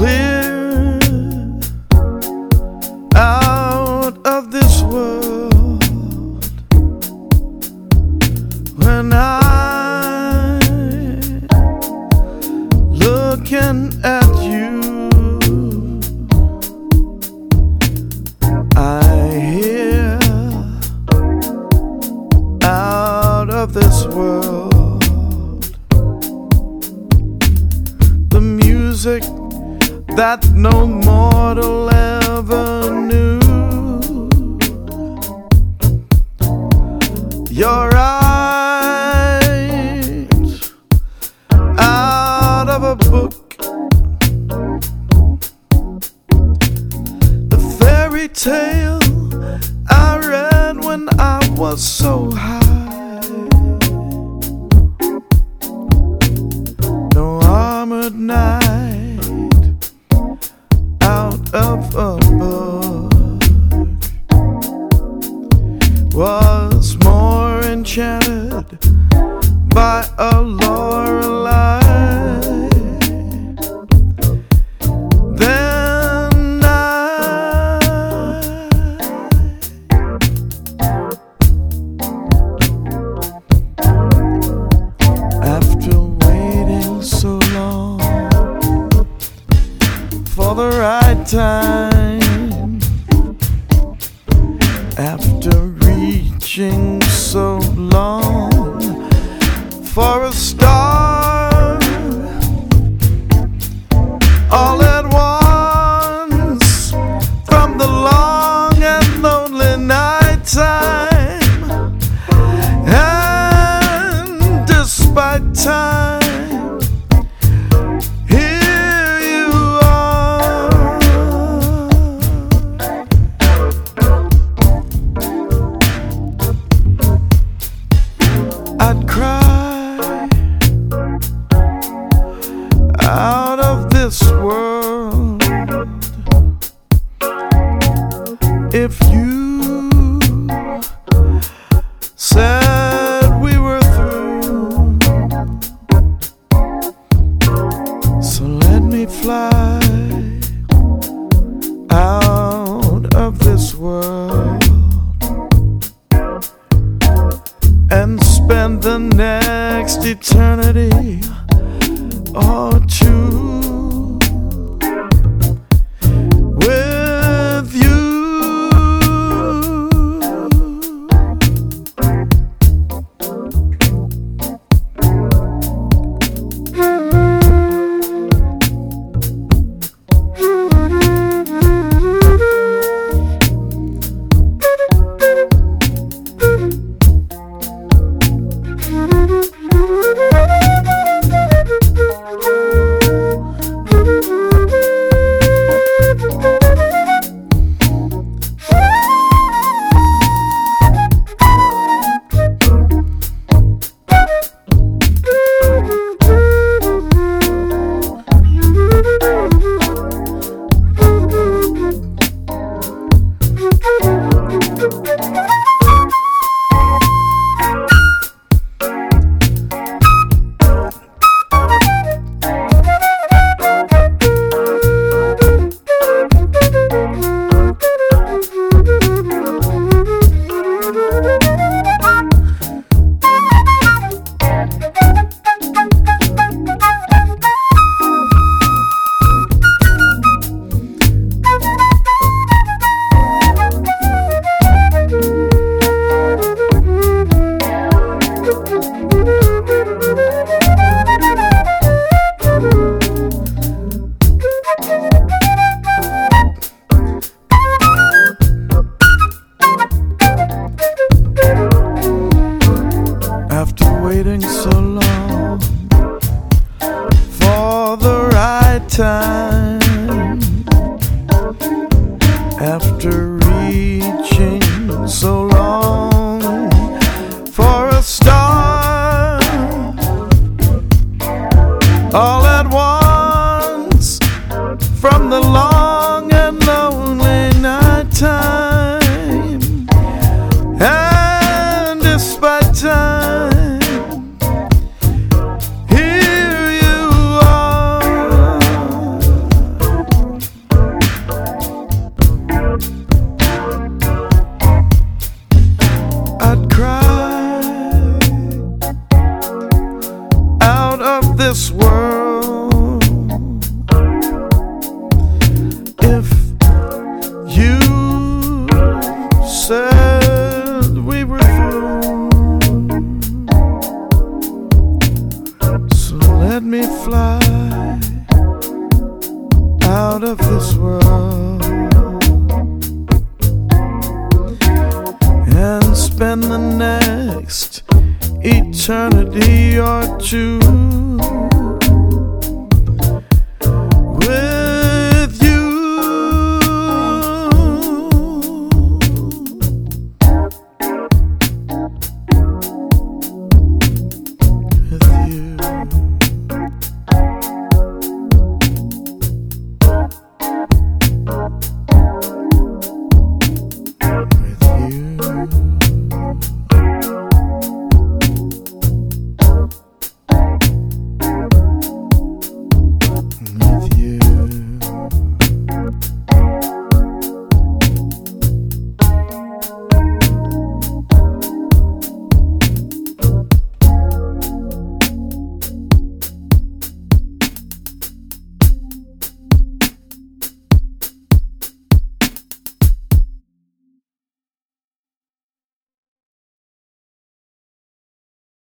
Clear out of this world. When I looking at you I hear out of this world. The music that no mortal ever knew. Your eyes out of a book. The fairy tale I read when I was so high. A Lorelei than I. After waiting so long for the right time, after reaching if you said we were through. So let me fly out of this world and spend the next eternity or two reaching so long If you said we were through, so let me fly out of this world and spend the next eternity or two